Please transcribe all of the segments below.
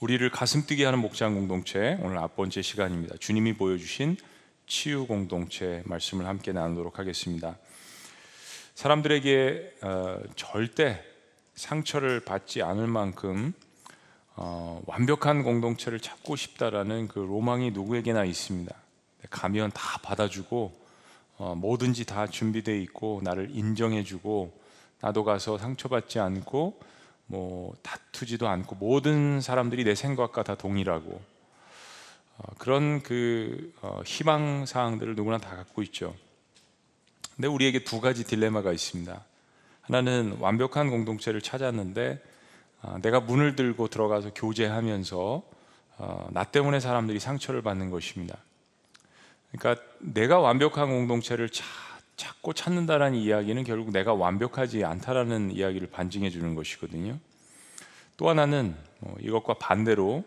우리를 가슴 뛰게 하는 목장 공동체 오늘 앞 번째 시간입니다. 주님이 보여주신 치유 공동체 말씀을 함께 나누도록 하겠습니다. 사람들에게 어, 절대 상처를 받지 않을 만큼 어, 완벽한 공동체를 찾고 싶다라는 그 로망이 누구에게나 있습니다. 가면 다 받아주고 어, 뭐든지 다 준비되어 있고 나를 인정해주고 나도 가서 상처받지 않고 뭐 다투지도 않고 모든 사람들이 내 생각과 다 동일하고 어, 그런 그 어, 희망 사항들을 누구나 다 갖고 있죠. 근데 우리에게 두 가지 딜레마가 있습니다. 하나는 완벽한 공동체를 찾았는데 어, 내가 문을 들고 들어가서 교제하면서 어, 나 때문에 사람들이 상처를 받는 것입니다. 그러니까 내가 완벽한 공동체를 차, 찾고 찾는다라는 이야기는 결국 내가 완벽하지 않다라는 이야기를 반증해 주는 것이거든요. 또 하나는 뭐 이것과 반대로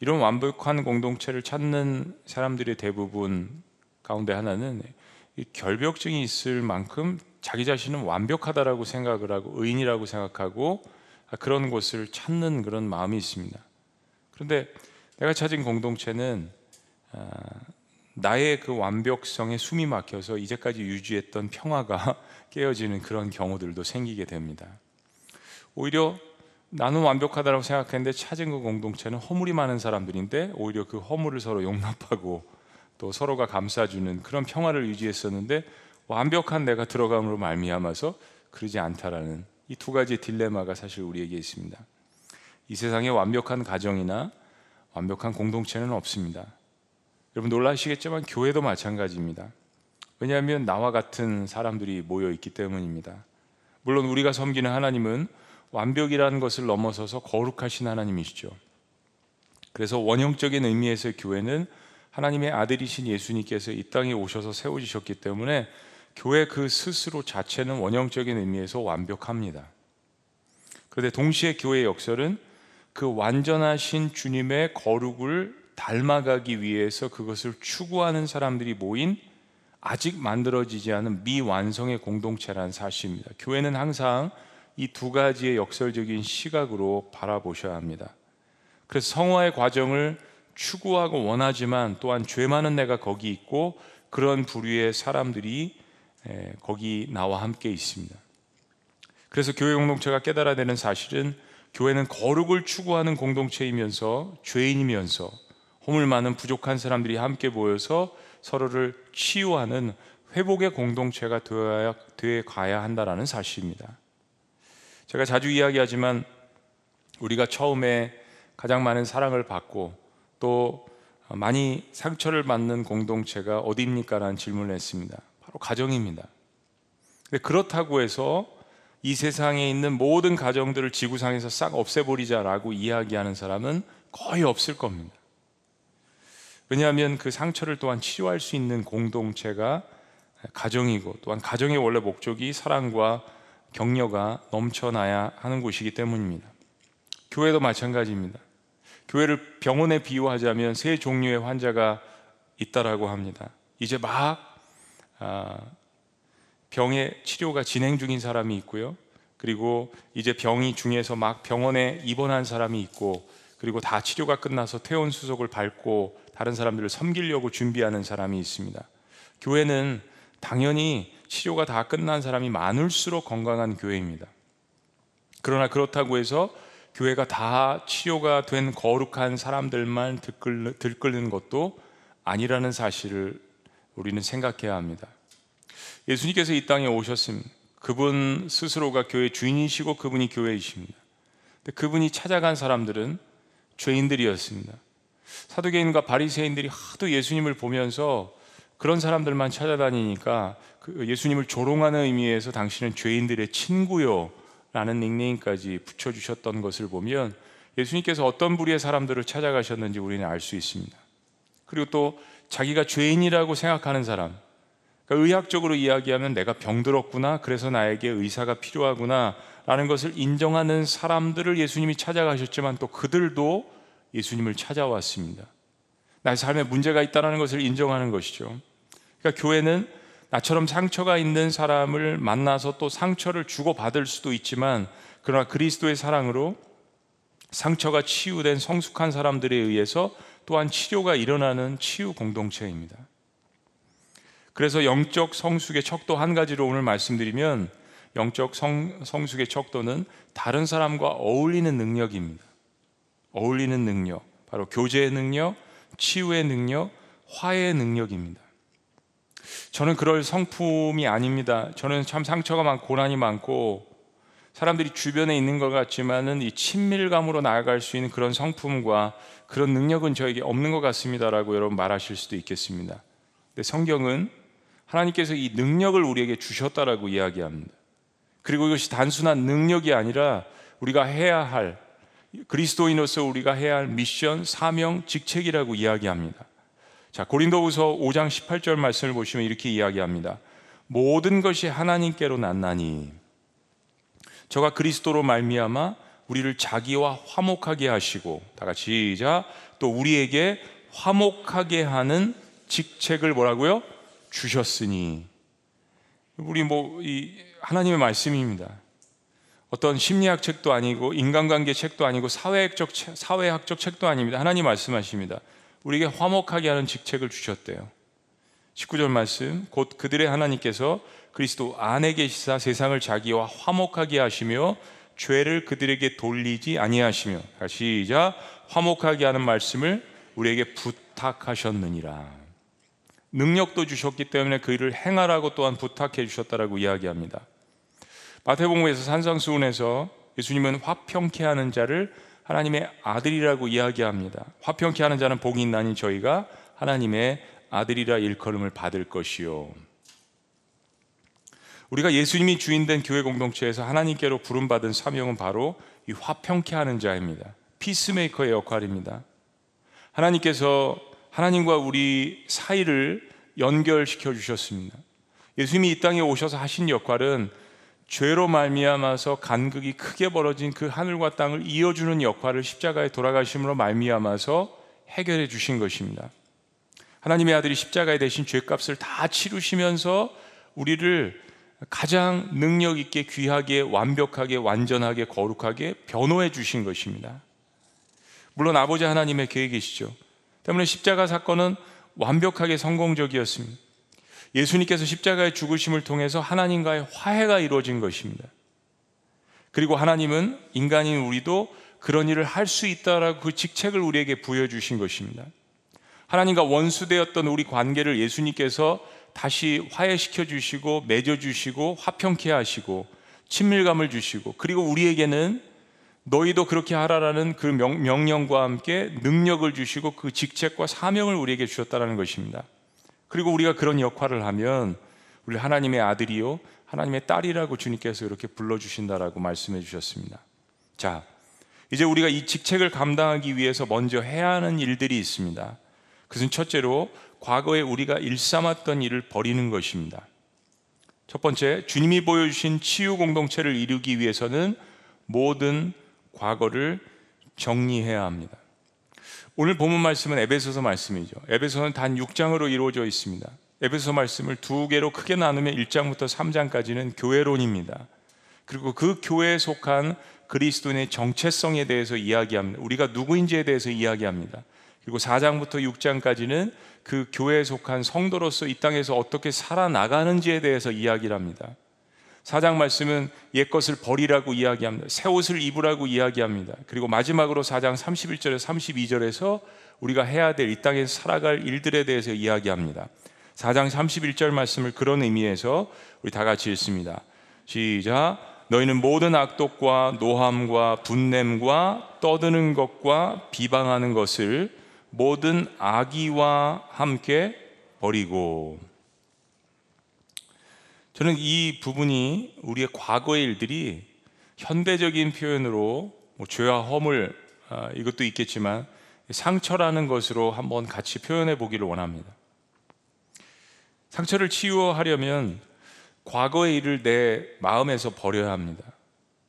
이런 완벽한 공동체를 찾는 사람들의 대부분 가운데 하나는 결벽증이 있을 만큼 자기 자신은 완벽하다라고 생각을 하고 의인이라고 생각하고 그런 곳을 찾는 그런 마음이 있습니다. 그런데 내가 찾은 공동체는 아, 나의 그 완벽성에 숨이 막혀서 이제까지 유지했던 평화가 깨어지는 그런 경우들도 생기게 됩니다. 오히려 나는 완벽하다고 생각했는데 찾은 그 공동체는 허물이 많은 사람들인데 오히려 그 허물을 서로 용납하고 또 서로가 감싸주는 그런 평화를 유지했었는데 완벽한 내가 들어감으로 말미암아서 그러지 않다라는 이 두 가지 딜레마가 사실 우리에게 있습니다. 이 세상에 완벽한 가정이나 완벽한 공동체는 없습니다. 여러분 놀라시겠지만 교회도 마찬가지입니다. 왜냐하면 나와 같은 사람들이 모여 있기 때문입니다. 물론 우리가 섬기는 하나님은 완벽이라는 것을 넘어서서 거룩하신 하나님이시죠. 그래서 원형적인 의미에서 교회는 하나님의 아들이신 예수님께서 이 땅에 오셔서 세워지셨기 때문에 교회 그 스스로 자체는 원형적인 의미에서 완벽합니다. 그런데 동시에 교회의 역설은 그 완전하신 주님의 거룩을 닮아가기 위해서 그것을 추구하는 사람들이 모인 아직 만들어지지 않은 미완성의 공동체라는 사실입니다. 교회는 항상 이 두 가지의 역설적인 시각으로 바라보셔야 합니다. 그래서 성화의 과정을 추구하고 원하지만 또한 죄 많은 내가 거기 있고 그런 부류의 사람들이 거기 나와 함께 있습니다. 그래서 교회 공동체가 깨달아야 되는 사실은 교회는 거룩을 추구하는 공동체이면서 죄인이면서 허물 많은 부족한 사람들이 함께 모여서 서로를 치유하는 회복의 공동체가 되어야 돼 가야 한다라는 사실입니다. 제가 자주 이야기하지만 우리가 처음에 가장 많은 사랑을 받고 또 많이 상처를 받는 공동체가 어디입니까 라는 질문을 했습니다. 바로 가정입니다. 그렇다고 해서 이 세상에 있는 모든 가정들을 지구상에서 싹 없애버리자라고 이야기하는 사람은 거의 없을 겁니다. 왜냐하면 그 상처를 또한 치료할 수 있는 공동체가 가정이고 또한 가정의 원래 목적이 사랑과 격려가 넘쳐나야 하는 곳이기 때문입니다. 교회도 마찬가지입니다. 교회를 병원에 비유하자면 세 종류의 환자가 있다라고 합니다. 이제 막 아, 병의 치료가 진행 중인 사람이 있고요. 그리고 이제 병이 중에서 막 병원에 입원한 사람이 있고 그리고 다 치료가 끝나서 퇴원 수속을 밟고 다른 사람들을 섬기려고 준비하는 사람이 있습니다. 교회는 당연히 치료가 다 끝난 사람이 많을수록 건강한 교회입니다. 그러나 그렇다고 해서 교회가 다 치료가 된 거룩한 사람들만 들끓는 것도 아니라는 사실을 우리는 생각해야 합니다. 예수님께서 이 땅에 오셨습니다. 그분 스스로가 교회 주인이시고 그분이 교회이십니다. 그분이 찾아간 사람들은 죄인들이었습니다. 사두개인과 바리새인들이 하도 예수님을 보면서 그런 사람들만 찾아다니니까 그 예수님을 조롱하는 의미에서 당신은 죄인들의 친구요 라는 닉네임까지 붙여주셨던 것을 보면 예수님께서 어떤 부류의 사람들을 찾아가셨는지 우리는 알 수 있습니다. 그리고 또 자기가 죄인이라고 생각하는 사람, 그러니까 의학적으로 이야기하면 내가 병들었구나, 그래서 나에게 의사가 필요하구나 라는 것을 인정하는 사람들을 예수님이 찾아가셨지만 또 그들도 예수님을 찾아왔습니다. 나의 삶에 문제가 있다는 것을 인정하는 것이죠. 그러니까 교회는 나처럼 상처가 있는 사람을 만나서 또 상처를 주고받을 수도 있지만 그러나 그리스도의 사랑으로 상처가 치유된 성숙한 사람들에 의해서 또한 치료가 일어나는 치유 공동체입니다. 그래서 영적 성숙의 척도 한 가지로 오늘 말씀드리면 영적 성, 성숙의 척도는 다른 사람과 어울리는 능력입니다. 어울리는 능력, 바로 교제의 능력, 치유의 능력, 화해의 능력입니다. 저는 그럴 성품이 아닙니다. 저는 참 상처가 많고 고난이 많고 사람들이 주변에 있는 것 같지만은 이 친밀감으로 나아갈 수 있는 그런 성품과 그런 능력은 저에게 없는 것 같습니다라고 여러분 말하실 수도 있겠습니다. 근데 성경은 하나님께서 이 능력을 우리에게 주셨다라고 이야기합니다. 그리고 이것이 단순한 능력이 아니라 우리가 해야 할 그리스도인으로서 우리가 해야 할 미션, 사명, 직책이라고 이야기합니다. 자, 고린도후서 5장 18절 말씀을 보시면 이렇게 이야기합니다. 모든 것이 하나님께로 났나니 저가 그리스도로 말미암아 우리를 자기와 화목하게 하시고 다 같이 시작 또 우리에게 화목하게 하는 직책을 뭐라고요? 주셨으니 우리 뭐 이 하나님의 말씀입니다. 어떤 심리학 책도 아니고 인간관계 책도 아니고 사회학적 사회학적 책도 아닙니다. 하나님 말씀하십니다. 우리에게 화목하게 하는 직책을 주셨대요. 19절 말씀 곧 그들의 하나님께서 그리스도 안에 계시사 세상을 자기와 화목하게 하시며 죄를 그들에게 돌리지 아니하시며 시작 화목하게 하는 말씀을 우리에게 부탁하셨느니라. 능력도 주셨기 때문에 그 일을 행하라고 또한 부탁해 주셨다라고 이야기합니다. 마태복음에서 산상수훈에서 예수님은 화평케 하는 자를 하나님의 아들이라고 이야기합니다. 화평케 하는 자는 복이 있나니 저희가 하나님의 아들이라 일컬음을 받을 것이요. 우리가 예수님이 주인된 교회 공동체에서 하나님께로 부름받은 사명은 바로 이 화평케 하는 자입니다. 피스메이커의 역할입니다. 하나님께서 하나님과 우리 사이를 연결시켜 주셨습니다. 예수님이 이 땅에 오셔서 하신 역할은 죄로 말미암아서 간극이 크게 벌어진 그 하늘과 땅을 이어주는 역할을 십자가에 돌아가심으로 말미암아서 해결해 주신 것입니다. 하나님의 아들이 십자가에 대신 죄값을 다 치르시면서 우리를 가장 능력 있게 귀하게 완벽하게 완전하게 거룩하게 변호해 주신 것입니다. 물론 아버지 하나님의 계획이시죠. 때문에 십자가 사건은 완벽하게 성공적이었습니다. 예수님께서 십자가의 죽으심을 통해서 하나님과의 화해가 이루어진 것입니다. 그리고 하나님은 인간인 우리도 그런 일을 할 수 있다라고 그 직책을 우리에게 부여주신 것입니다. 하나님과 원수되었던 우리 관계를 예수님께서 다시 화해시켜 주시고 맺어 주시고 화평케 하시고 친밀감을 주시고 그리고 우리에게는 너희도 그렇게 하라라는 그 명, 명령과 함께 능력을 주시고 그 직책과 사명을 우리에게 주셨다는 것입니다. 그리고 우리가 그런 역할을 하면 우리 하나님의 아들이요 하나님의 딸이라고 주님께서 이렇게 불러 주신다라고 말씀해 주셨습니다. 자, 이제 우리가 이 직책을 감당하기 위해서 먼저 해야 하는 일들이 있습니다. 그것은 첫째로 과거에 우리가 일삼았던 일을 버리는 것입니다. 첫 번째, 주님이 보여주신 치유 공동체를 이루기 위해서는 모든 과거를 정리해야 합니다. 오늘 본문 말씀은 에베소서 말씀이죠. 에베소는 단 6장으로 이루어져 있습니다. 에베소 말씀을 두 개로 크게 나누면 1장부터 3장까지는 교회론입니다. 그리고 그 교회에 속한 그리스도인의 정체성에 대해서 이야기합니다. 우리가 누구인지에 대해서 이야기합니다. 그리고 4장부터 6장까지는 그 교회에 속한 성도로서 이 땅에서 어떻게 살아나가는지에 대해서 이야기를 합니다. 사장 말씀은 옛 것을 버리라고 이야기합니다. 새 옷을 입으라고 이야기합니다. 그리고 마지막으로 사장 31절에 32절에서 우리가 해야 될 이 땅에서 살아갈 일들에 대해서 이야기합니다. 4장 31절 말씀을 그런 의미에서 우리 다 같이 읽습니다. 시작. 너희는 모든 악독과 노함과 분냄과 떠드는 것과 비방하는 것을 모든 악의와 함께 버리고 저는 이 부분이 우리의 과거의 일들이 현대적인 표현으로 뭐 죄와 허물 아, 이것도 있겠지만 상처라는 것으로 한번 같이 표현해 보기를 원합니다. 상처를 치유하려면 과거의 일을 내 마음에서 버려야 합니다.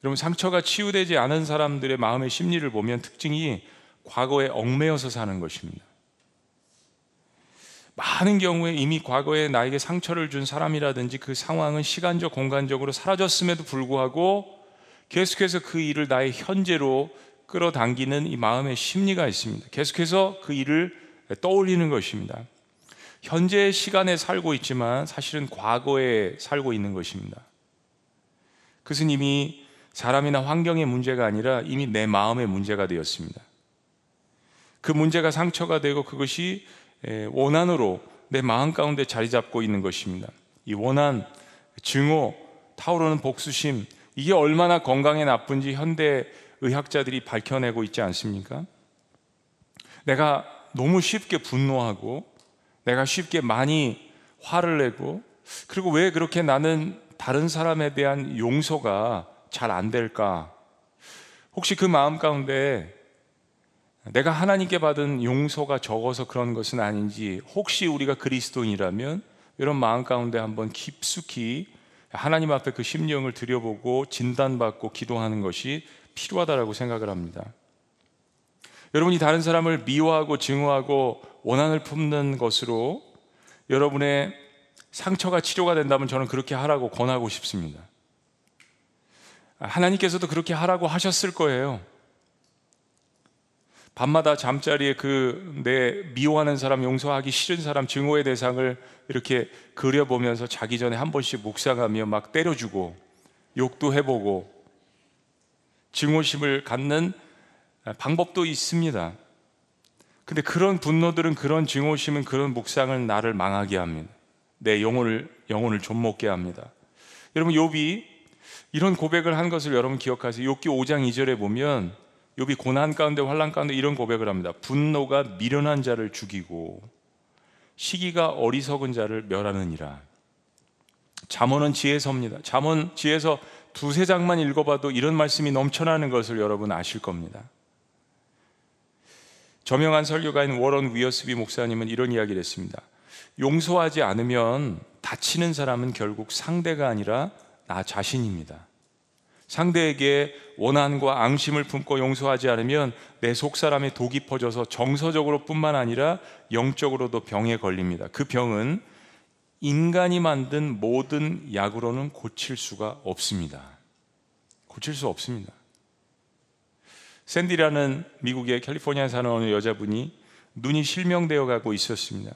여러분 상처가 치유되지 않은 사람들의 마음의 심리를 보면 특징이 과거에 얽매여서 사는 것입니다. 많은 경우에 이미 과거에 나에게 상처를 준 사람이라든지 그 상황은 시간적 공간적으로 사라졌음에도 불구하고 계속해서 그 일을 나의 현재로 끌어당기는 이 마음의 심리가 있습니다. 계속해서 그 일을 떠올리는 것입니다. 현재 시간에 살고 있지만 사실은 과거에 살고 있는 것입니다. 그것은 이미 사람이나 환경의 문제가 아니라 이미 내 마음의 문제가 되었습니다. 그 문제가 상처가 되고 그것이 원한으로 내 마음 가운데 자리 잡고 있는 것입니다. 이 원한, 증오, 타오르는 복수심, 이게 얼마나 건강에 나쁜지 현대 의학자들이 밝혀내고 있지 않습니까? 내가 너무 쉽게 분노하고 내가 쉽게 많이 화를 내고 그리고 왜 그렇게 나는 다른 사람에 대한 용서가 잘 안 될까? 혹시 그 마음 가운데 내가 하나님께 받은 용서가 적어서 그런 것은 아닌지 혹시 우리가 그리스도인이라면 이런 마음 가운데 한번 깊숙이 하나님 앞에 그 심령을 들여보고 진단받고 기도하는 것이 필요하다라고 생각을 합니다. 여러분이 다른 사람을 미워하고 증오하고 원한을 품는 것으로 여러분의 상처가 치료가 된다면 저는 그렇게 하라고 권하고 싶습니다. 하나님께서도 그렇게 하라고 하셨을 거예요. 밤마다 잠자리에 그 내 미워하는 사람, 용서하기 싫은 사람, 증오의 대상을 이렇게 그려보면서 자기 전에 한 번씩 묵상하며 막 때려주고 욕도 해보고 증오심을 갖는 방법도 있습니다. 근데 그런 분노들은 그런 증오심은 그런 묵상을 나를 망하게 합니다. 내 영혼을 영혼을 좀먹게 합니다. 여러분 욥이 이런 고백을 한 것을 여러분 기억하세요. 욥기 5장 2절에 보면 욥이 고난 가운데 환란 가운데 이런 고백을 합니다. 분노가 미련한 자를 죽이고 시기가 어리석은 자를 멸하느니라. 잠언은 지혜서입니다. 잠언 지혜서 두세 장만 읽어봐도 이런 말씀이 넘쳐나는 것을 여러분 아실 겁니다. 저명한 설교가인 워런 위어스비 목사님은 이런 이야기를 했습니다. 용서하지 않으면 다치는 사람은 결국 상대가 아니라 나 자신입니다. 상대에게 원한과 앙심을 품고 용서하지 않으면 내 속사람의 독이 퍼져서 정서적으로 뿐만 아니라 영적으로도 병에 걸립니다. 그 병은 인간이 만든 모든 약으로는 고칠 수가 없습니다. 고칠 수 없습니다. 샌디라는 미국의 캘리포니아에 사는 어느 여자분이 눈이 실명되어 가고 있었습니다.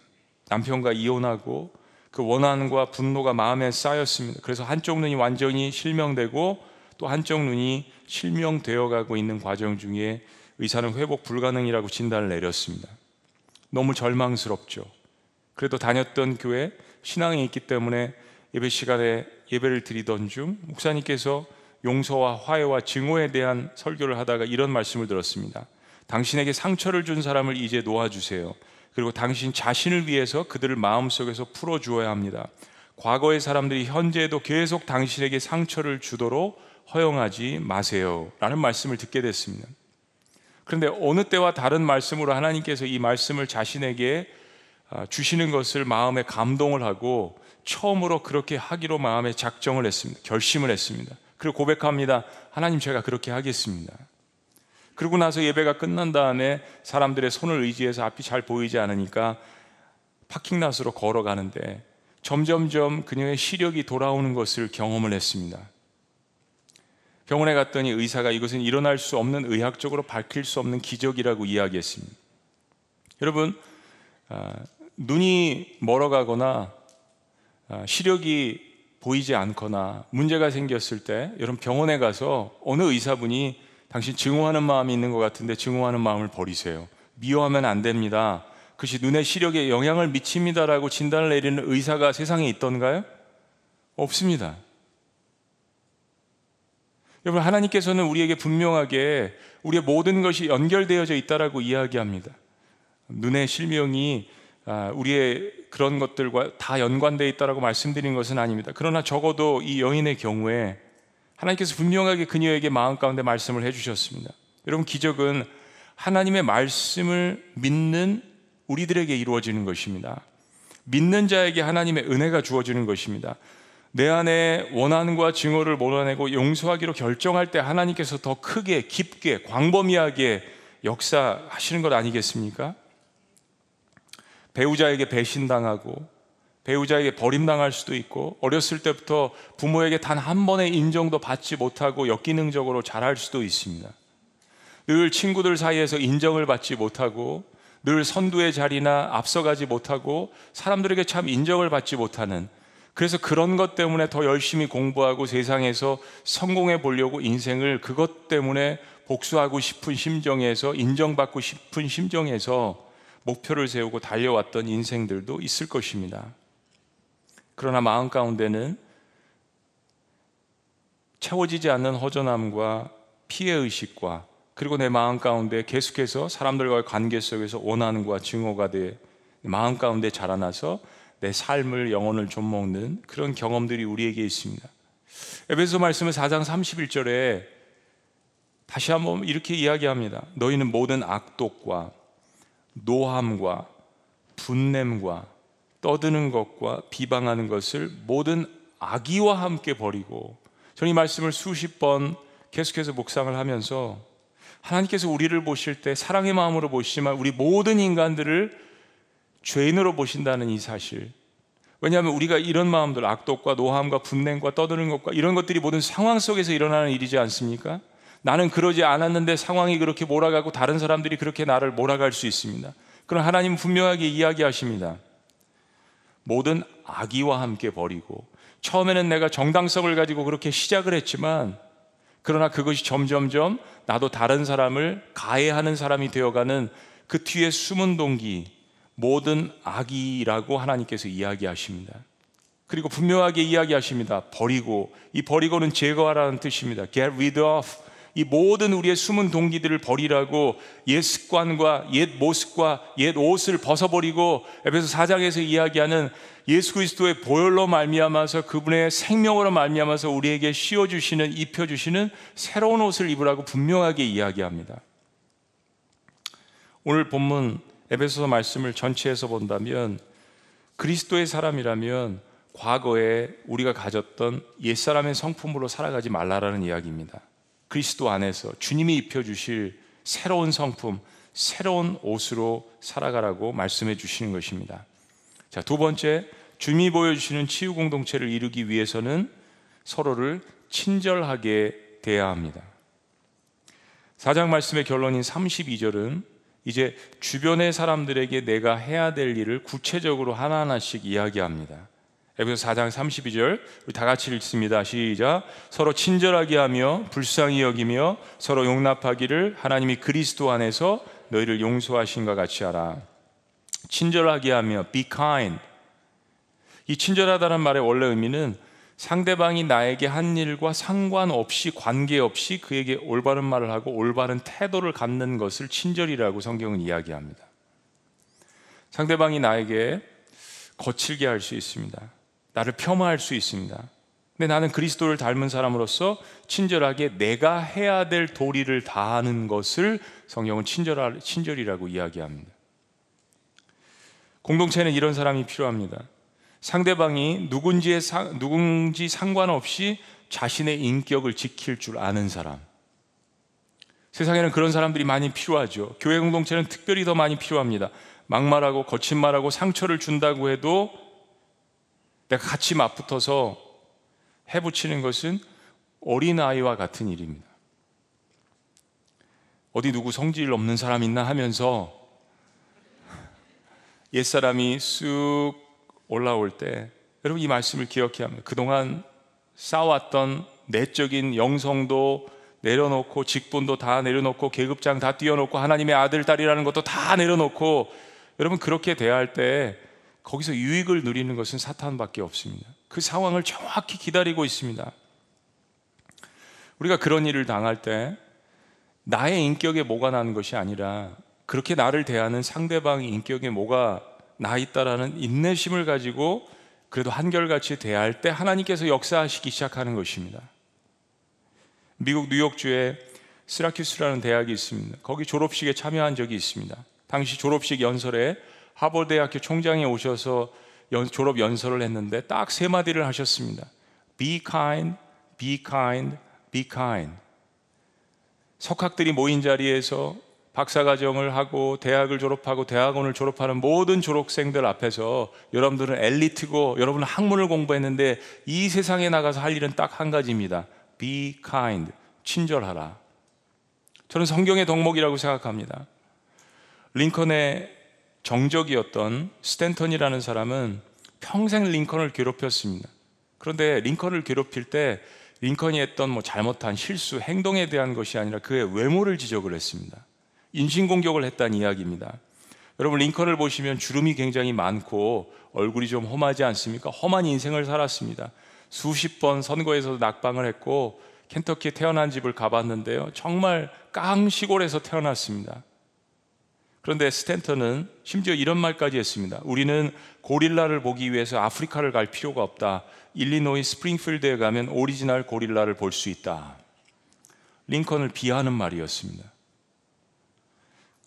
남편과 이혼하고 그 원한과 분노가 마음에 쌓였습니다. 그래서 한쪽 눈이 완전히 실명되고 또 한쪽 눈이 실명되어 가고 있는 과정 중에 의사는 회복 불가능이라고 진단을 내렸습니다. 너무 절망스럽죠. 그래도 다녔던 교회 신앙이 있기 때문에 예배 시간에 예배를 드리던 중 목사님께서 용서와 화해와 증오에 대한 설교를 하다가 이런 말씀을 들었습니다. 당신에게 상처를 준 사람을 이제 놓아주세요. 그리고 당신 자신을 위해서 그들을 마음속에서 풀어주어야 합니다. 과거의 사람들이 현재에도 계속 당신에게 상처를 주도록 허용하지 마세요. 라는 말씀을 듣게 됐습니다. 그런데 어느 때와 다른 말씀으로 하나님께서 이 말씀을 자신에게 아, 주시는 것을 마음에 감동을 하고 처음으로 그렇게 하기로 마음에 작정을 했습니다. 결심을 했습니다. 그리고 고백합니다. 하나님 제가 그렇게 하겠습니다. 그러고 나서 예배가 끝난 다음에 사람들의 손을 의지해서 앞이 잘 보이지 않으니까 파킹낫으로 걸어가는데 점점점 그녀의 시력이 돌아오는 것을 경험을 했습니다. 병원에 갔더니 의사가 이것은 일어날 수 없는 의학적으로 밝힐 수 없는 기적이라고 이야기했습니다. 여러분, 아, 눈이 멀어가거나 아, 시력이 보이지 않거나 문제가 생겼을 때 여러분 병원에 가서 어느 의사분이 당신 증오하는 마음이 있는 것 같은데 증오하는 마음을 버리세요. 미워하면 안 됩니다. 그것이 눈의 시력에 영향을 미칩니다라고 진단을 내리는 의사가 세상에 있던가요? 없습니다. 여러분 하나님께서는 우리에게 분명하게 우리의 모든 것이 연결되어져 있다라고 이야기합니다. 눈의 실명이 아, 우리의 그런 것들과 다 연관되어 있다라고 말씀드린 것은 아닙니다. 그러나 적어도 이 여인의 경우에 하나님께서 분명하게 그녀에게 마음 가운데 말씀을 해주셨습니다. 여러분 기적은 하나님의 말씀을 믿는 우리들에게 이루어지는 것입니다. 믿는 자에게 하나님의 은혜가 주어지는 것입니다. 내 안에 원한과 증오를 몰아내고 용서하기로 결정할 때 하나님께서 더 크게 깊게 광범위하게 역사하시는 것 아니겠습니까? 배우자에게 배신당하고 배우자에게 버림당할 수도 있고 어렸을 때부터 부모에게 단 한 번의 인정도 받지 못하고 역기능적으로 자랄 수도 있습니다. 늘 친구들 사이에서 인정을 받지 못하고 늘 선두의 자리나 앞서가지 못하고 사람들에게 참 인정을 받지 못하는 그래서 그런 것 때문에 더 열심히 공부하고 세상에서 성공해 보려고 인생을 그것 때문에 복수하고 싶은 심정에서 인정받고 싶은 심정에서 목표를 세우고 달려왔던 인생들도 있을 것입니다. 그러나 마음 가운데는 채워지지 않는 허전함과 피해 의식과 그리고 내 마음 가운데 계속해서 사람들과의 관계 속에서 원한과 증오가 돼 마음 가운데 자라나서 내 삶을 영혼을 좀 먹는 그런 경험들이 우리에게 있습니다. 에베소 말씀은 4장 31절에 다시 한번 이렇게 이야기합니다. 너희는 모든 악독과 노함과 분냄과 떠드는 것과 비방하는 것을 모든 악의와 함께 버리고 저는 이 말씀을 수십 번 계속해서 묵상을 하면서 하나님께서 우리를 보실 때 사랑의 마음으로 보시지만 우리 모든 인간들을 죄인으로 보신다는 이 사실 왜냐하면 우리가 이런 마음들 악독과 노함과 분냄과 떠드는 것과 이런 것들이 모든 상황 속에서 일어나는 일이지 않습니까? 나는 그러지 않았는데 상황이 그렇게 몰아가고 다른 사람들이 그렇게 나를 몰아갈 수 있습니다. 그럼 하나님 분명하게 이야기하십니다. 모든 악의와 함께 버리고 처음에는 내가 정당성을 가지고 그렇게 시작을 했지만 그러나 그것이 점점점 나도 다른 사람을 가해하는 사람이 되어가는 그 뒤에 숨은 동기 모든 악이라고 하나님께서 이야기하십니다. 그리고 분명하게 이야기하십니다. 버리고 이 버리고는 제거하라는 뜻입니다. Get rid of 이 모든 우리의 숨은 동기들을 버리라고 옛 습관과 옛 모습과 옛 옷을 벗어버리고 에베소 4장에서 이야기하는 예수 그리스도의 보혈로 말미암아서 그분의 생명으로 말미암아서 우리에게 씌워 주시는 입혀 주시는 새로운 옷을 입으라고 분명하게 이야기합니다. 오늘 본문 에베소서 말씀을 전체에서 본다면 그리스도의 사람이라면 과거에 우리가 가졌던 옛사람의 성품으로 살아가지 말라라는 이야기입니다. 그리스도 안에서 주님이 입혀주실 새로운 성품, 새로운 옷으로 살아가라고 말씀해 주시는 것입니다. 자, 두 번째, 주님이 보여주시는 치유 공동체를 이루기 위해서는 서로를 친절하게 대해야 합니다. 사장 말씀의 결론인 32절은 이제 주변의 사람들에게 내가 해야 될 일을 구체적으로 하나하나씩 이야기합니다. 에베소 4장 32절 우리 다 같이 읽습니다. 시작. 서로 친절하게 하며 불쌍히 여기며 서로 용납하기를 하나님이 그리스도 안에서 너희를 용서하신 것 같이 하라. 친절하게 하며 be kind. 이 친절하다는 말의 원래 의미는 상대방이 나에게 한 일과 상관없이 관계없이 그에게 올바른 말을 하고 올바른 태도를 갖는 것을 친절이라고 성경은 이야기합니다. 상대방이 나에게 거칠게 할 수 있습니다. 나를 폄하할 수 있습니다. 근데 나는 그리스도를 닮은 사람으로서 친절하게 내가 해야 될 도리를 다하는 것을 성경은 친절, 친절이라고 이야기합니다. 공동체는 이런 사람이 필요합니다. 상대방이 누군지에 누군지 상관없이 자신의 인격을 지킬 줄 아는 사람. 세상에는 그런 사람들이 많이 필요하죠. 교회 공동체는 특별히 더 많이 필요합니다. 막말하고 거친 말하고 상처를 준다고 해도 내가 같이 맞붙어서 해붙이는 것은 어린아이와 같은 일입니다. 어디 누구 성질 없는 사람 있나 하면서 옛사람이 쑥 올라올 때 여러분 이 말씀을 기억해야 합니다. 그동안 쌓아왔던 내적인 영성도 내려놓고 직분도 다 내려놓고 계급장 다 띄워놓고 하나님의 아들 딸이라는 것도 다 내려놓고 여러분 그렇게 대할 때 거기서 유익을 누리는 것은 사탄밖에 없습니다. 그 상황을 정확히 기다리고 있습니다. 우리가 그런 일을 당할 때 나의 인격에 뭐가 나는 것이 아니라 그렇게 나를 대하는 상대방의 인격에 뭐가 나 있다라는 인내심을 가지고 그래도 한결같이 대할 때 하나님께서 역사하시기 시작하는 것입니다. 미국 뉴욕주에 스라큐스라는 대학이 있습니다. 거기 졸업식에 참여한 적이 있습니다. 당시 졸업식 연설에 하버드대학교 총장이 오셔서 연, 졸업 연설을 했는데 딱 세 마디를 하셨습니다. Be kind, be kind, be kind. 석학들이 모인 자리에서 박사과정을 하고 대학을 졸업하고 대학원을 졸업하는 모든 졸업생들 앞에서 여러분들은 엘리트고 여러분은 학문을 공부했는데 이 세상에 나가서 할 일은 딱 한 가지입니다. Be kind. 친절하라. 저는 성경의 덕목이라고 생각합니다. 링컨의 정적이었던 스탠턴이라는 사람은 평생 링컨을 괴롭혔습니다. 그런데 링컨을 괴롭힐 때 링컨이 했던 뭐 잘못한 실수, 행동에 대한 것이 아니라 그의 외모를 지적을 했습니다. 인신공격을 했다는 이야기입니다. 여러분 링컨을 보시면 주름이 굉장히 많고 얼굴이 좀 험하지 않습니까? 험한 인생을 살았습니다. 수십 번 선거에서도 낙방을 했고 켄터키에 태어난 집을 가봤는데요. 정말 깡 시골에서 태어났습니다. 그런데 스탠턴은 심지어 이런 말까지 했습니다. 우리는 고릴라를 보기 위해서 아프리카를 갈 필요가 없다. 일리노이 스프링필드에 가면 오리지널 고릴라를 볼 수 있다. 링컨을 비하하는 말이었습니다.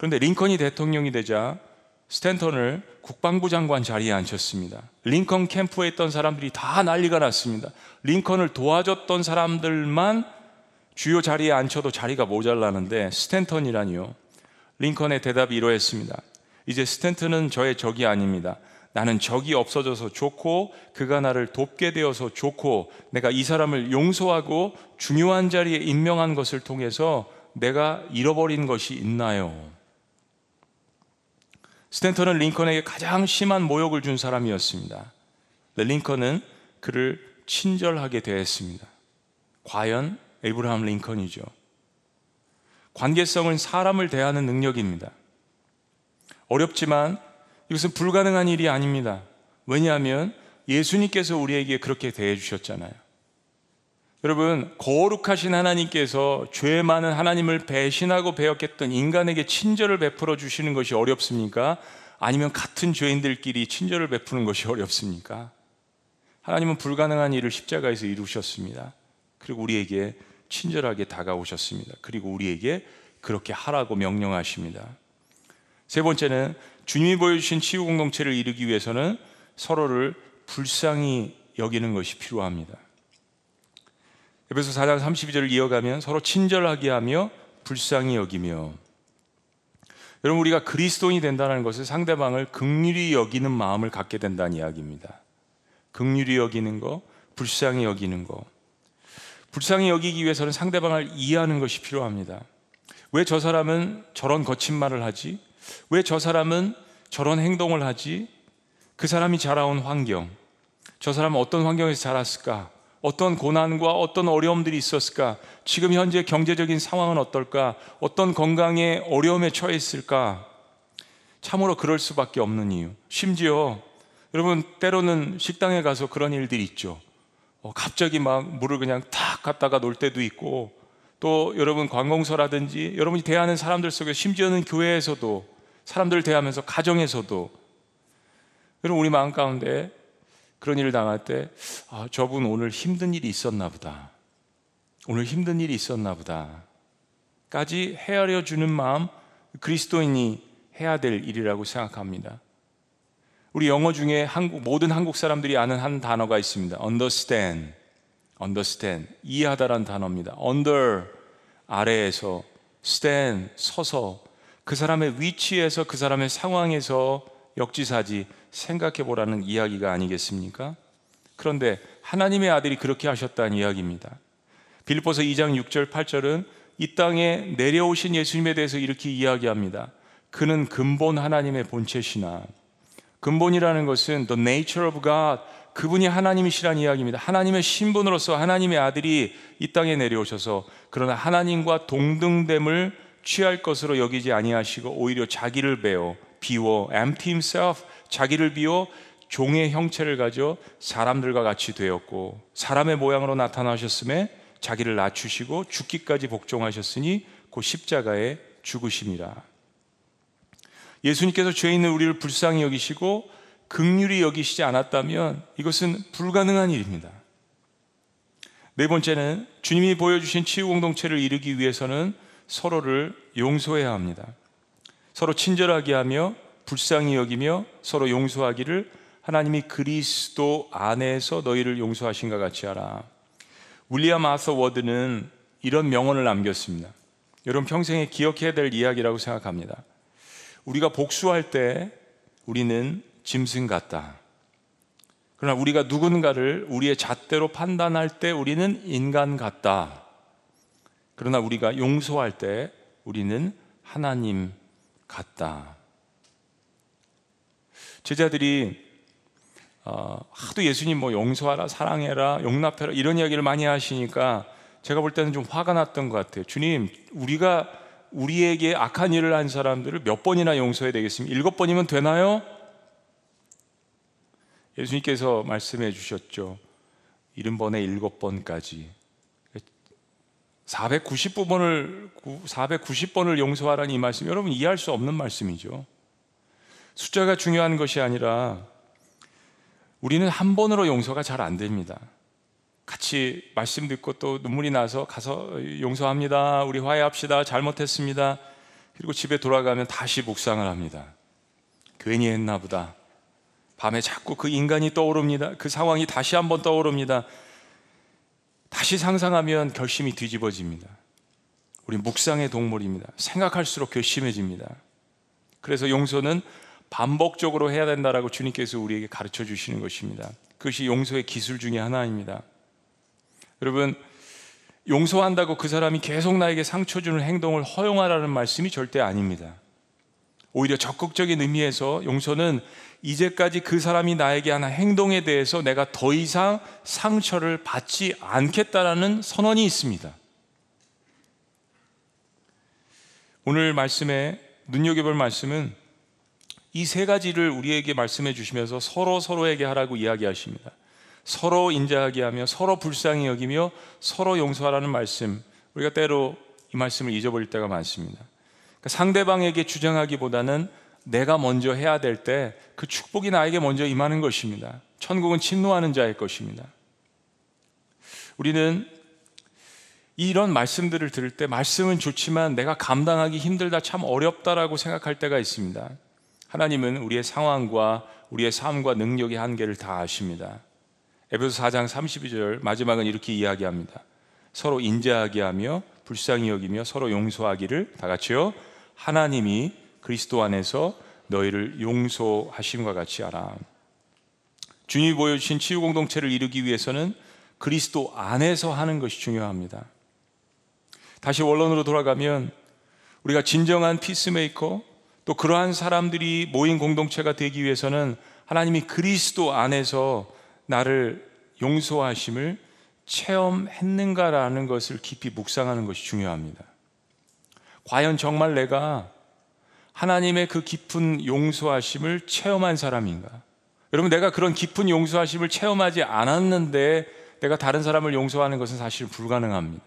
그런데 링컨이 대통령이 되자 스탠턴을 국방부 장관 자리에 앉혔습니다. 링컨 캠프에 있던 사람들이 다 난리가 났습니다. 링컨을 도와줬던 사람들만 주요 자리에 앉혀도 자리가 모자라는데 스탠턴이라니요. 링컨의 대답이 이러했습니다. 이제 스탠턴은 저의 적이 아닙니다. 나는 적이 없어져서 좋고 그가 나를 돕게 되어서 좋고 내가 이 사람을 용서하고 중요한 자리에 임명한 것을 통해서 내가 잃어버린 것이 있나요? 스탠턴은 링컨에게 가장 심한 모욕을 준 사람이었습니다. 링컨은 그를 친절하게 대했습니다. 과연 에이브라함 링컨이죠. 관계성은 사람을 대하는 능력입니다. 어렵지만 이것은 불가능한 일이 아닙니다. 왜냐하면 예수님께서 우리에게 그렇게 대해 주셨잖아요. 여러분, 거룩하신 하나님께서 죄 많은 하나님을 배신하고 배역했던 인간에게 친절을 베풀어 주시는 것이 어렵습니까? 아니면 같은 죄인들끼리 친절을 베푸는 것이 어렵습니까? 하나님은 불가능한 일을 십자가에서 이루셨습니다. 그리고 우리에게 친절하게 다가오셨습니다. 그리고 우리에게 그렇게 하라고 명령하십니다. 세 번째는 주님이 보여주신 치유 공동체를 이루기 위해서는 서로를 불쌍히 여기는 것이 필요합니다. 에베소 4장 32절을 이어가면 서로 친절하게 하며 불쌍히 여기며 여러분 우리가 그리스도인이 된다는 것은 상대방을 극률히 여기는 마음을 갖게 된다는 이야기입니다. 극률히 여기는 거, 불쌍히 여기는 거. 불쌍히 여기기 위해서는 상대방을 이해하는 것이 필요합니다. 왜 저 사람은 저런 거친 말을 하지? 왜 저 사람은 저런 행동을 하지? 그 사람이 자라온 환경, 저 사람은 어떤 환경에서 자랐을까? 어떤 고난과 어떤 어려움들이 있었을까? 지금 현재 경제적인 상황은 어떨까? 어떤 건강에 어려움에 처해 있을까? 참으로 그럴 수밖에 없는 이유. 심지어 여러분 때로는 식당에 가서 그런 일들이 있죠. 어, 갑자기 막 물을 그냥 탁 갖다가 놓을 때도 있고 또 여러분 관공서라든지 여러분이 대하는 사람들 속에 심지어는 교회에서도 사람들을 대하면서 가정에서도 여러분 우리 마음 가운데 그런 일을 당할 때, 아, 저분 오늘 힘든 일이 있었나 보다. 오늘 힘든 일이 있었나 보다. 까지 헤아려 주는 마음, 그리스도인이 해야 될 일이라고 생각합니다. 우리 영어 중에 한국, 모든 한국 사람들이 아는 한 단어가 있습니다. understand. understand. 이해하다라는 단어입니다. under, 아래에서, stand, 서서, 그 사람의 위치에서, 그 사람의 상황에서 역지사지, 생각해 보라는 이야기가 아니겠습니까? 그런데 하나님의 아들이 그렇게 하셨다는 이야기입니다. 빌보서 2장 6절 8절은 이 땅에 내려오신 예수님에 대해서 이렇게 이야기합니다. 그는 근본 하나님의 본체시나 근본이라는 것은 the nature of God 그분이 하나님이시란 이야기입니다. 하나님의 신분으로서 하나님의 아들이 이 땅에 내려오셔서 그러나 하나님과 동등됨을 취할 것으로 여기지 아니하시고 오히려 자기를 베어 비워 empty himself 자기를 비워 종의 형체를 가져 사람들과 같이 되었고 사람의 모양으로 나타나셨음에 자기를 낮추시고 죽기까지 복종하셨으니 곧 십자가에 죽으심이라. 예수님께서 죄 있는 우리를 불쌍히 여기시고 극률이 여기시지 않았다면 이것은 불가능한 일입니다. 네 번째는 주님이 보여주신 치유 공동체를 이루기 위해서는 서로를 용서해야 합니다. 서로 친절하게 하며 불쌍히 여기며 서로 용서하기를 하나님이 그리스도 안에서 너희를 용서하신 것 같이 하라. 윌리엄 아서 워드는 이런 명언을 남겼습니다. 여러분 평생에 기억해야 될 이야기라고 생각합니다. 우리가 복수할 때 우리는 짐승 같다. 그러나 우리가 누군가를 우리의 잣대로 판단할 때 우리는 인간 같다. 그러나 우리가 용서할 때 우리는 하나님 같다. 제자들이 어, 하도 예수님 뭐 용서하라, 사랑해라, 용납해라 이런 이야기를 많이 하시니까 제가 볼 때는 좀 화가 났던 것 같아요. 주님, 우리가 우리에게 악한 일을 한 사람들을 몇 번이나 용서해야 되겠습니까? 일곱 번이면 되나요? 예수님께서 말씀해 주셨죠. 일흔 번에 일곱 번까지. 490번을 490번을 용서하라는 이 말씀 여러분 이해할 수 없는 말씀이죠. 숫자가 중요한 것이 아니라 우리는 한 번으로 용서가 잘 안 됩니다. 같이 말씀 듣고 또 눈물이 나서 가서 용서합니다. 우리 화해합시다. 잘못했습니다. 그리고 집에 돌아가면 다시 묵상을 합니다. 괜히 했나 보다. 밤에 자꾸 그 인간이 떠오릅니다. 그 상황이 다시 한번 떠오릅니다. 다시 상상하면 결심이 뒤집어집니다. 우리 묵상의 동물입니다. 생각할수록 결심해집니다. 그래서 용서는 반복적으로 해야 된다라고 주님께서 우리에게 가르쳐 주시는 것입니다. 그것이 용서의 기술 중의 하나입니다. 여러분, 용서한다고 그 사람이 계속 나에게 상처 주는 행동을 허용하라는 말씀이 절대 아닙니다. 오히려 적극적인 의미에서 용서는 이제까지 그 사람이 나에게 한 행동에 대해서 내가 더 이상 상처를 받지 않겠다라는 선언이 있습니다. 오늘 말씀에 눈여겨볼 말씀은 이 세 가지를 우리에게 말씀해 주시면서 서로 서로에게 하라고 이야기하십니다. 서로 인자하게 하며 서로 불쌍히 여기며 서로 용서하라는 말씀. 우리가 때로 이 말씀을 잊어버릴 때가 많습니다. 그러니까 상대방에게 주장하기보다는 내가 먼저 해야 될 때 그 축복이 나에게 먼저 임하는 것입니다. 천국은 침노하는 자의 것입니다. 우리는 이런 말씀들을 들을 때 말씀은 좋지만 내가 감당하기 힘들다 참 어렵다라고 생각할 때가 있습니다. 하나님은 우리의 상황과 우리의 삶과 능력의 한계를 다 아십니다. 에베소 4장 32절 마지막은 이렇게 이야기합니다. 서로 인자하게 하며 불쌍히 여기며 서로 용서하기를 다 같이요. 하나님이 그리스도 안에서 너희를 용서하심과 같이 하라. 주님이 보여주신 치유 공동체를 이루기 위해서는 그리스도 안에서 하는 것이 중요합니다. 다시 원론으로 돌아가면 우리가 진정한 peacemaker 또 그러한 사람들이 모인 공동체가 되기 위해서는 하나님이 그리스도 안에서 나를 용서하심을 체험했는가라는 것을 깊이 묵상하는 것이 중요합니다. 과연 정말 내가 하나님의 그 깊은 용서하심을 체험한 사람인가? 여러분, 내가 그런 깊은 용서하심을 체험하지 않았는데 내가 다른 사람을 용서하는 것은 사실 불가능합니다.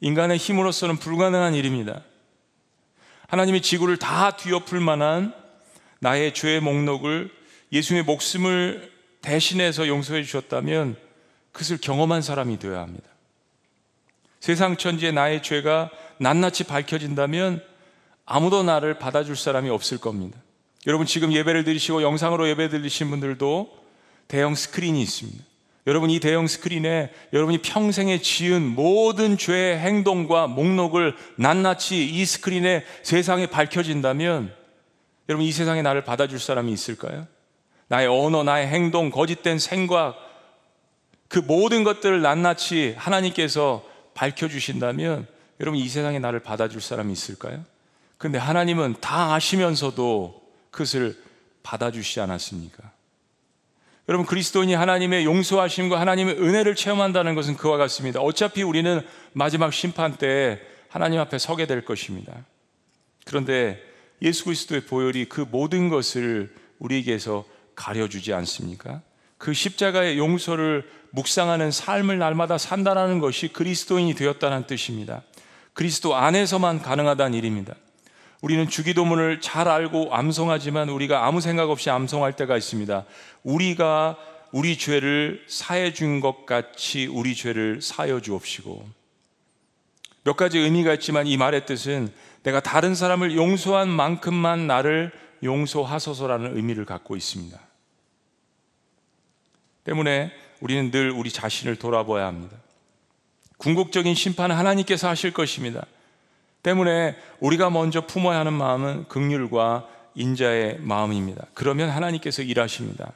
인간의 힘으로서는 불가능한 일입니다. 하나님이 지구를 다 뒤엎을 만한 나의 죄의 목록을 예수님의 목숨을 대신해서 용서해 주셨다면 그것을 경험한 사람이 되어야 합니다. 세상 천지에 나의 죄가 낱낱이 밝혀진다면 아무도 나를 받아줄 사람이 없을 겁니다. 여러분 지금 예배를 드리시고 영상으로 예배 드리신 분들도 대형 스크린이 있습니다. 여러분 이 대형 스크린에 여러분이 평생에 지은 모든 죄의 행동과 목록을 낱낱이 이 스크린에 세상에 밝혀진다면 여러분 이 세상에 나를 받아줄 사람이 있을까요? 나의 언어, 나의 행동, 거짓된 생각 그 모든 것들을 낱낱이 하나님께서 밝혀주신다면 여러분 이 세상에 나를 받아줄 사람이 있을까요? 근데 하나님은 다 아시면서도 그것을 받아주시지 않았습니까? 여러분 그리스도인이 하나님의 용서하심과 하나님의 은혜를 체험한다는 것은 그와 같습니다. 어차피 우리는 마지막 심판 때 하나님 앞에 서게 될 것입니다. 그런데 예수 그리스도의 보혈이 그 모든 것을 우리에게서 가려주지 않습니까? 그 십자가의 용서를 묵상하는 삶을 날마다 산다는 것이 그리스도인이 되었다는 뜻입니다. 그리스도 안에서만 가능하다는 일입니다. 우리는 주기도문을 잘 알고 암송하지만 우리가 아무 생각 없이 암송할 때가 있습니다. 우리가 우리 죄를 사해 준 것 같이 우리 죄를 사여 주옵시고. 몇 가지 의미가 있지만 이 말의 뜻은 내가 다른 사람을 용서한 만큼만 나를 용서하소서라는 의미를 갖고 있습니다. 때문에 우리는 늘 우리 자신을 돌아봐야 합니다. 궁극적인 심판은 하나님께서 하실 것입니다. 때문에 우리가 먼저 품어야 하는 마음은 극률과 인자의 마음입니다. 그러면 하나님께서 일하십니다.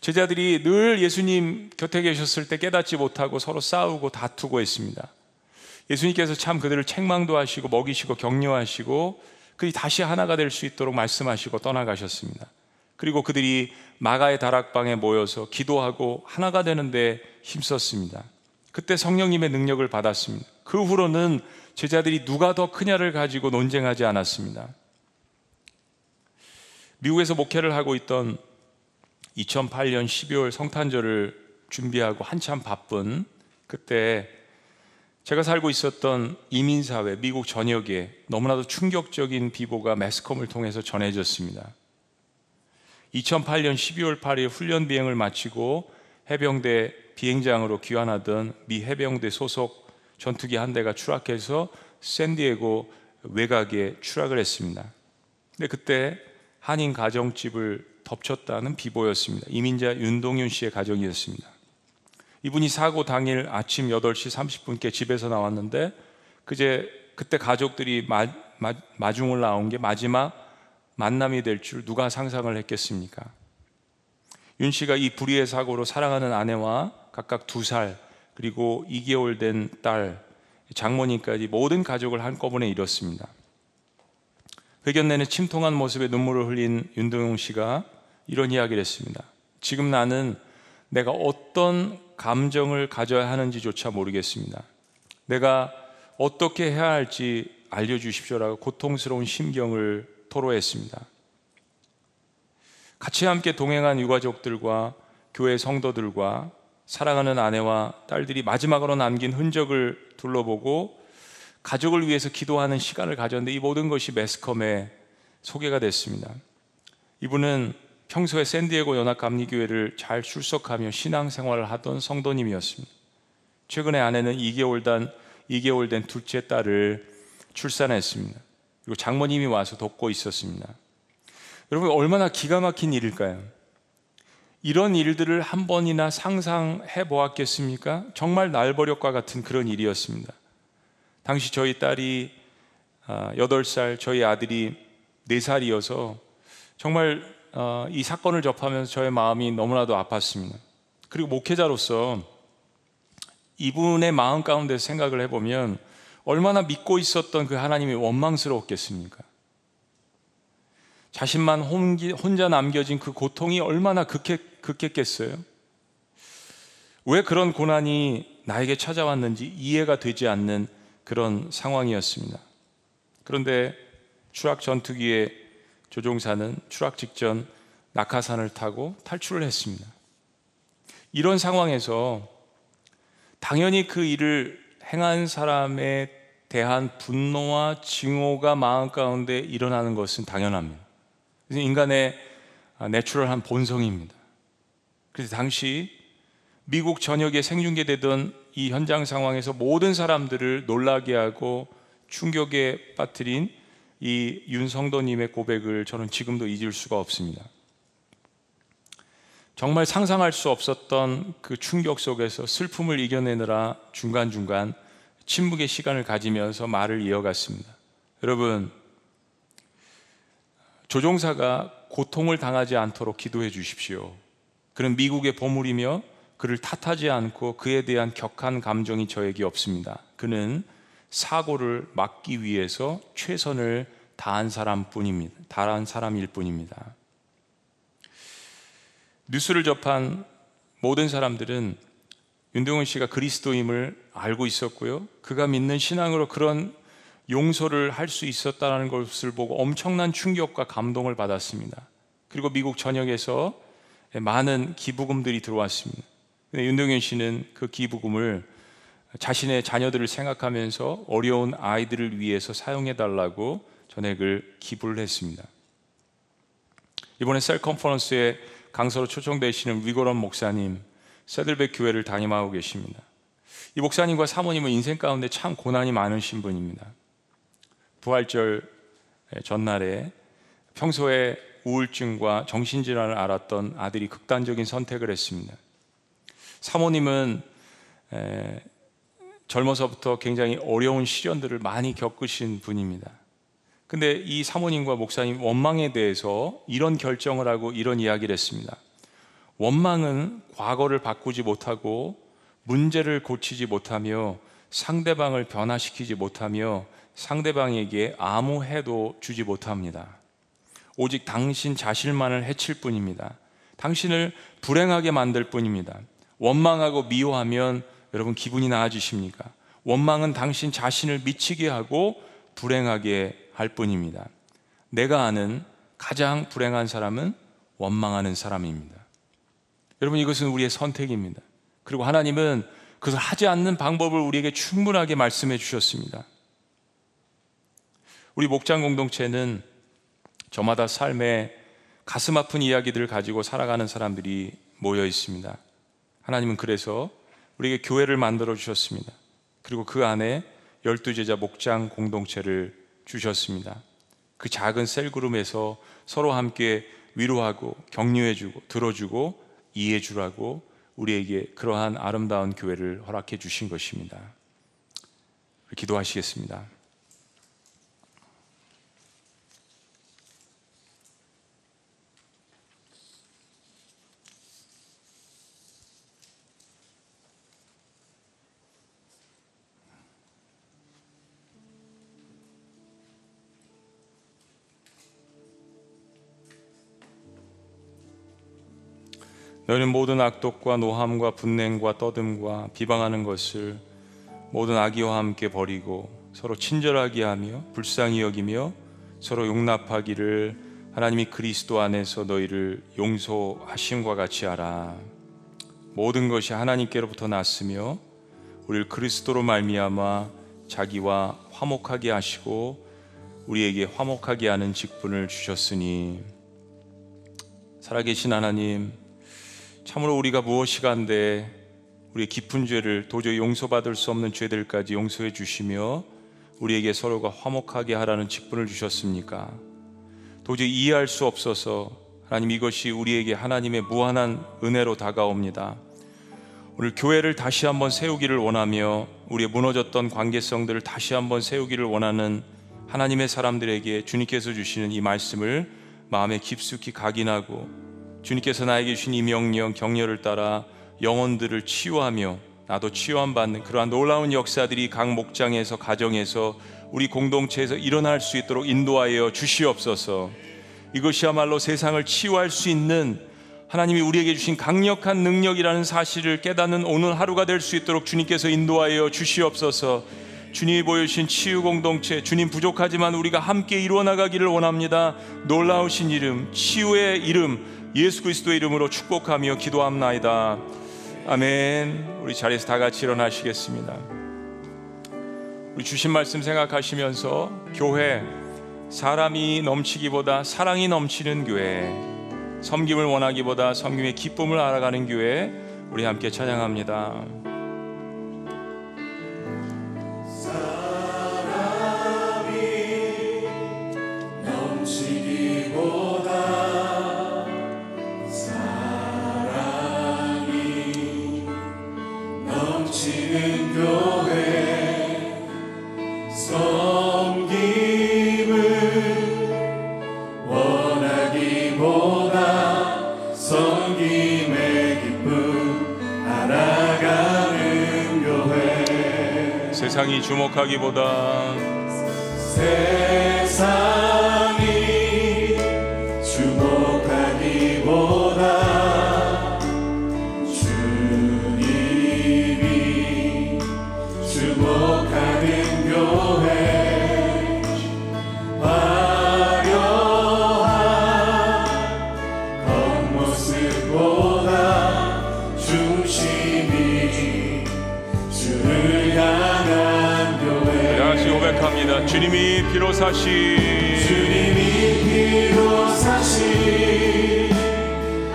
제자들이 늘 예수님 곁에 계셨을 때 깨닫지 못하고 서로 싸우고 다투고 했습니다. 예수님께서 참 그들을 책망도 하시고 먹이시고 격려하시고 그들이 다시 하나가 될 수 있도록 말씀하시고 떠나가셨습니다. 그리고 그들이 마가의 다락방에 모여서 기도하고 하나가 되는데 힘썼습니다. 그때 성령님의 능력을 받았습니다. 그 후로는 제자들이 누가 더 크냐를 가지고 논쟁하지 않았습니다. 미국에서 목회를 하고 있던 2008년 12월 성탄절을 준비하고 한참 바쁜 그때 제가 살고 있었던 이민사회, 미국 전역에 너무나도 충격적인 비보가 매스컴을 통해서 전해졌습니다. 2008년 12월 8일 훈련 비행을 마치고 해병대 비행장으로 귀환하던 미 해병대 소속 전투기 한 대가 추락해서 샌디에고 외곽에 추락을 했습니다. 근데 그때 한인 가정집을 덮쳤다는 비보였습니다. 이민자 윤동윤 씨의 가정이었습니다. 이분이 사고 당일 아침 8시 30분께 집에서 나왔는데 그제 그때 가족들이 마, 마, 마중을 나온 게 마지막 만남이 될 줄 누가 상상을 했겠습니까? 윤 씨가 이 불의의 사고로 사랑하는 아내와 각각 두 살 그리고 2개월 된 딸 장모님까지 모든 가족을 한꺼번에 잃었습니다. 회견 내내 침통한 모습에 눈물을 흘린 윤동용 씨가 이런 이야기를 했습니다. 지금 나는 내가 어떤 감정을 가져야 하는지조차 모르겠습니다. 내가 어떻게 해야 할지 알려주십시오라고 고통스러운 심경을 토로했습니다. 같이 함께 동행한 유가족들과 교회 성도들과 사랑하는 아내와 딸들이 마지막으로 남긴 흔적을 둘러보고 가족을 위해서 기도하는 시간을 가졌는데 이 모든 것이 매스컴에 소개가 됐습니다. 이분은 평소에 샌디에고 연합감리교회를 잘 출석하며 신앙생활을 하던 성도님이었습니다. 최근에 아내는 2개월 단 2개월 된 둘째 딸을 출산했습니다. 그리고 장모님이 와서 돕고 있었습니다. 여러분 얼마나 기가 막힌 일일까요? 이런 일들을 한 번이나 상상해 보았겠습니까? 정말 날버력과 같은 그런 일이었습니다. 당시 저희 딸이 8살, 아, 저희 아들이 4살이어서 정말 어, 이 사건을 접하면서 저의 마음이 너무나도 아팠습니다. 그리고 목회자로서 이분의 마음 가운데 생각을 해보면 얼마나 믿고 있었던 그 하나님이 원망스러웠겠습니까? 자신만 혼자 남겨진 그 고통이 얼마나 극했, 극했겠어요? 왜 그런 고난이 나에게 찾아왔는지 이해가 되지 않는 그런 상황이었습니다. 그런데 추락 전투기에 조종사는 추락 직전 낙하산을 타고 탈출을 했습니다. 이런 상황에서 당연히 그 일을 행한 사람에 대한 분노와 증오가 마음 가운데 일어나는 것은 당연합니다. 인간의 내추럴한 본성입니다. 그래서 당시 미국 전역에 생중계되던 이 현장 상황에서 모든 사람들을 놀라게 하고 충격에 빠뜨린 이 윤성도님의 고백을 저는 지금도 잊을 수가 없습니다. 정말 상상할 수 없었던 그 충격 속에서 슬픔을 이겨내느라 중간중간 침묵의 시간을 가지면서 말을 이어갔습니다. 여러분, 조종사가 고통을 당하지 않도록 기도해 주십시오. 그는 미국의 보물이며 그를 탓하지 않고 그에 대한 격한 감정이 저에게 없습니다. 그는 사고를 막기 위해서 최선을 다한 사람뿐입니다. 다한 사람일 뿐입니다. 뉴스를 접한 모든 사람들은 윤동훈 씨가 그리스도임을 알고 있었고요. 그가 믿는 신앙으로 그런 용서를 할 수 있었다는 것을 보고 엄청난 충격과 감동을 받았습니다. 그리고 미국 전역에서 많은 기부금들이 들어왔습니다. 윤동현 씨는 그 기부금을 자신의 자녀들을 생각하면서 어려운 아이들을 위해서 사용해 달라고 전액을 기부를 했습니다. 이번에 셀 컨퍼런스에 강서로 초청되시는 위고런 목사님, 세들백 교회를 담임하고 계십니다. 이 목사님과 사모님은 인생 가운데 참 고난이 많으신 분입니다. 부활절 전날에 평소에 우울증과 정신질환을 앓았던 아들이 극단적인 선택을 했습니다. 사모님은 젊어서부터 굉장히 어려운 시련들을 많이 겪으신 분입니다. 근데 이 사모님과 목사님 원망에 대해서 이런 결정을 하고 이런 이야기를 했습니다. 원망은 과거를 바꾸지 못하고 문제를 고치지 못하며 상대방을 변화시키지 못하며 상대방에게 아무 해도 주지 못합니다. 오직 당신 자신만을 해칠 뿐입니다. 당신을 불행하게 만들 뿐입니다. 원망하고 미워하면 여러분 기분이 나아지십니까? 원망은 당신 자신을 미치게 하고 불행하게 할 뿐입니다. 내가 아는 가장 불행한 사람은 원망하는 사람입니다. 여러분 이것은 우리의 선택입니다. 그리고 하나님은 그것을 하지 않는 방법을 우리에게 충분하게 말씀해 주셨습니다. 우리 목장 공동체는 저마다 삶에 가슴 아픈 이야기들을 가지고 살아가는 사람들이 모여 있습니다. 하나님은 그래서 우리에게 교회를 만들어 주셨습니다. 그리고 그 안에 열두 제자 목장 공동체를 주셨습니다. 그 작은 셀그룹에서 서로 함께 위로하고 격려해주고 들어주고 이해해주라고 우리에게 그러한 아름다운 교회를 허락해 주신 것입니다. 기도하시겠습니다. 너희는 모든 악독과 노함과 분냉과 떠듬과 비방하는 것을 모든 악의와 함께 버리고 서로 친절하게 하며 불쌍히 여기며 서로 용납하기를 하나님이 그리스도 안에서 너희를 용서하심과 같이 하라. 모든 것이 하나님께로부터 났으며 우리를 그리스도로 말미암아 자기와 화목하게 하시고 우리에게 화목하게 하는 직분을 주셨으니 살아계신 하나님 참으로 우리가 무엇이 간데 우리의 깊은 죄를 도저히 용서받을 수 없는 죄들까지 용서해 주시며 우리에게 서로가 화목하게 하라는 직분을 주셨습니까? 도저히 이해할 수 없어서 하나님 이것이 우리에게 하나님의 무한한 은혜로 다가옵니다. 오늘 교회를 다시 한번 세우기를 원하며 우리의 무너졌던 관계성들을 다시 한번 세우기를 원하는 하나님의 사람들에게 주님께서 주시는 이 말씀을 마음에 깊숙이 각인하고 주님께서 나에게 주신 이 명령 격려를 따라 영혼들을 치유하며 나도 치유함 받는 그러한 놀라운 역사들이 각 목장에서 가정에서 우리 공동체에서 일어날 수 있도록 인도하여 주시옵소서. 이것이야말로 세상을 치유할 수 있는 하나님이 우리에게 주신 강력한 능력이라는 사실을 깨닫는 오늘 하루가 될 수 있도록 주님께서 인도하여 주시옵소서. 주님이 보여주신 치유 공동체, 주님 부족하지만 우리가 함께 이루어 나가기를 원합니다. 놀라우신 이름, 치유의 이름, 예수 그리스도의 이름으로 축복하며 기도합나이다. 아멘. 우리 자리에서 다 같이 일어나시겠습니다. 우리 주신 말씀 생각하시면서 교회 사람이 넘치기보다 사랑이 넘치는 교회 섬김을 원하기보다 섬김의 기쁨을 알아가는 교회 우리 함께 찬양합니다. 주목하기보다 주님이 피로 사시 주님이 피로 사시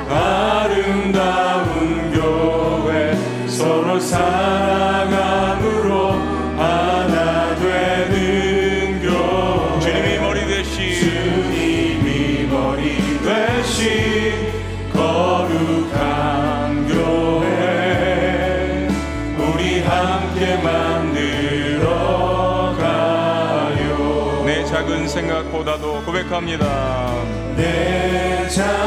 아름다운 교회 서로 사랑 생각보다도 고백합니다. 내작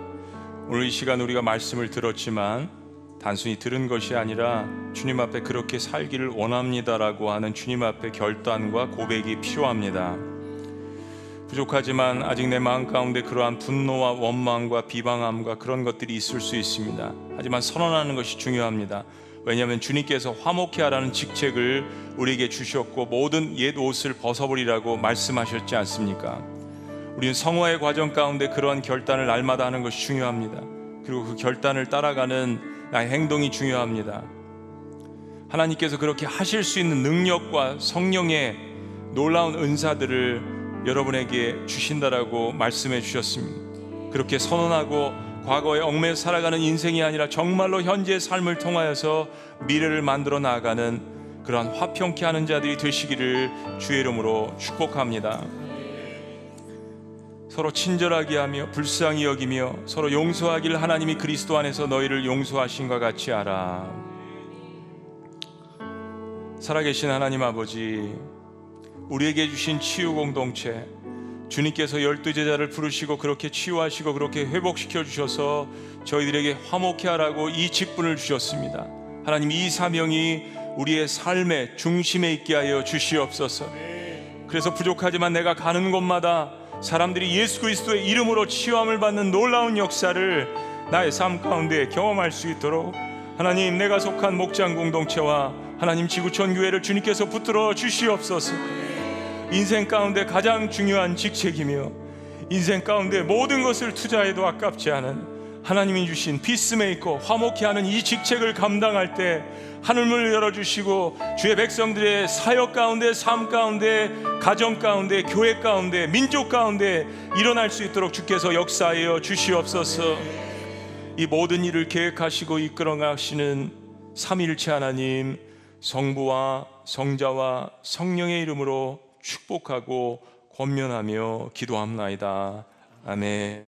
오늘 이 시간 우리가 말씀을 들었지만 단순히 들은 것이 아니라 주님 앞에 그렇게 살기를 원합니다라고 하는 주님 앞에 결단과 고백이 필요합니다. 부족하지만 아직 내 마음 가운데 그러한 분노와 원망과 비방함과 그런 것들이 있을 수 있습니다. 하지만 선언하는 것이 중요합니다. 왜냐하면 주님께서 화목해 하라는 직책을 우리에게 주셨고 모든 옛 옷을 벗어버리라고 말씀하셨지 않습니까? 우리는 성화의 과정 가운데 그러한 결단을 날마다 하는 것이 중요합니다. 그리고 그 결단을 따라가는 나의 행동이 중요합니다. 하나님께서 그렇게 하실 수 있는 능력과 성령의 놀라운 은사들을 여러분에게 주신다라고 말씀해 주셨습니다. 그렇게 선언하고 과거에 얽매여 살아가는 인생이 아니라 정말로 현재의 삶을 통하여서 미래를 만들어 나아가는 그러한 화평케 하는 자들이 되시기를 주의 이름으로 축복합니다. 서로 친절하게 하며 불쌍히 여기며 서로 용서하길 하나님이 그리스도 안에서 너희를 용서하신과 같이 알아. 살아계신 하나님 아버지, 우리에게 주신 치유 공동체, 주님께서 열두 제자를 부르시고 그렇게 치유하시고 그렇게 회복시켜 주셔서 저희들에게 화목해 하라고 이 직분을 주셨습니다. 하나님 이 사명이 우리의 삶의 중심에 있게 하여 주시옵소서. 그래서 부족하지만 내가 가는 곳마다 사람들이 예수 그리스도의 이름으로 치유함을 받는 놀라운 역사를 나의 삶 가운데 경험할 수 있도록 하나님 내가 속한 목장 공동체와 하나님 지구촌 교회를 주님께서 붙들어 주시옵소서. 인생 가운데 가장 중요한 직책이며 인생 가운데 모든 것을 투자해도 아깝지 않은 하나님이 주신 피스메이커 화목케 하는 이 직책을 감당할 때 하늘문을 열어주시고 주의 백성들의 사역 가운데 삶 가운데 가정 가운데 교회 가운데 민족 가운데 일어날 수 있도록 주께서 역사하여 주시옵소서. 이 모든 일을 계획하시고 이끌어 가시는 삼위일체 하나님 성부와 성자와 성령의 이름으로 축복하고 권면하며 기도합나이다. 아멘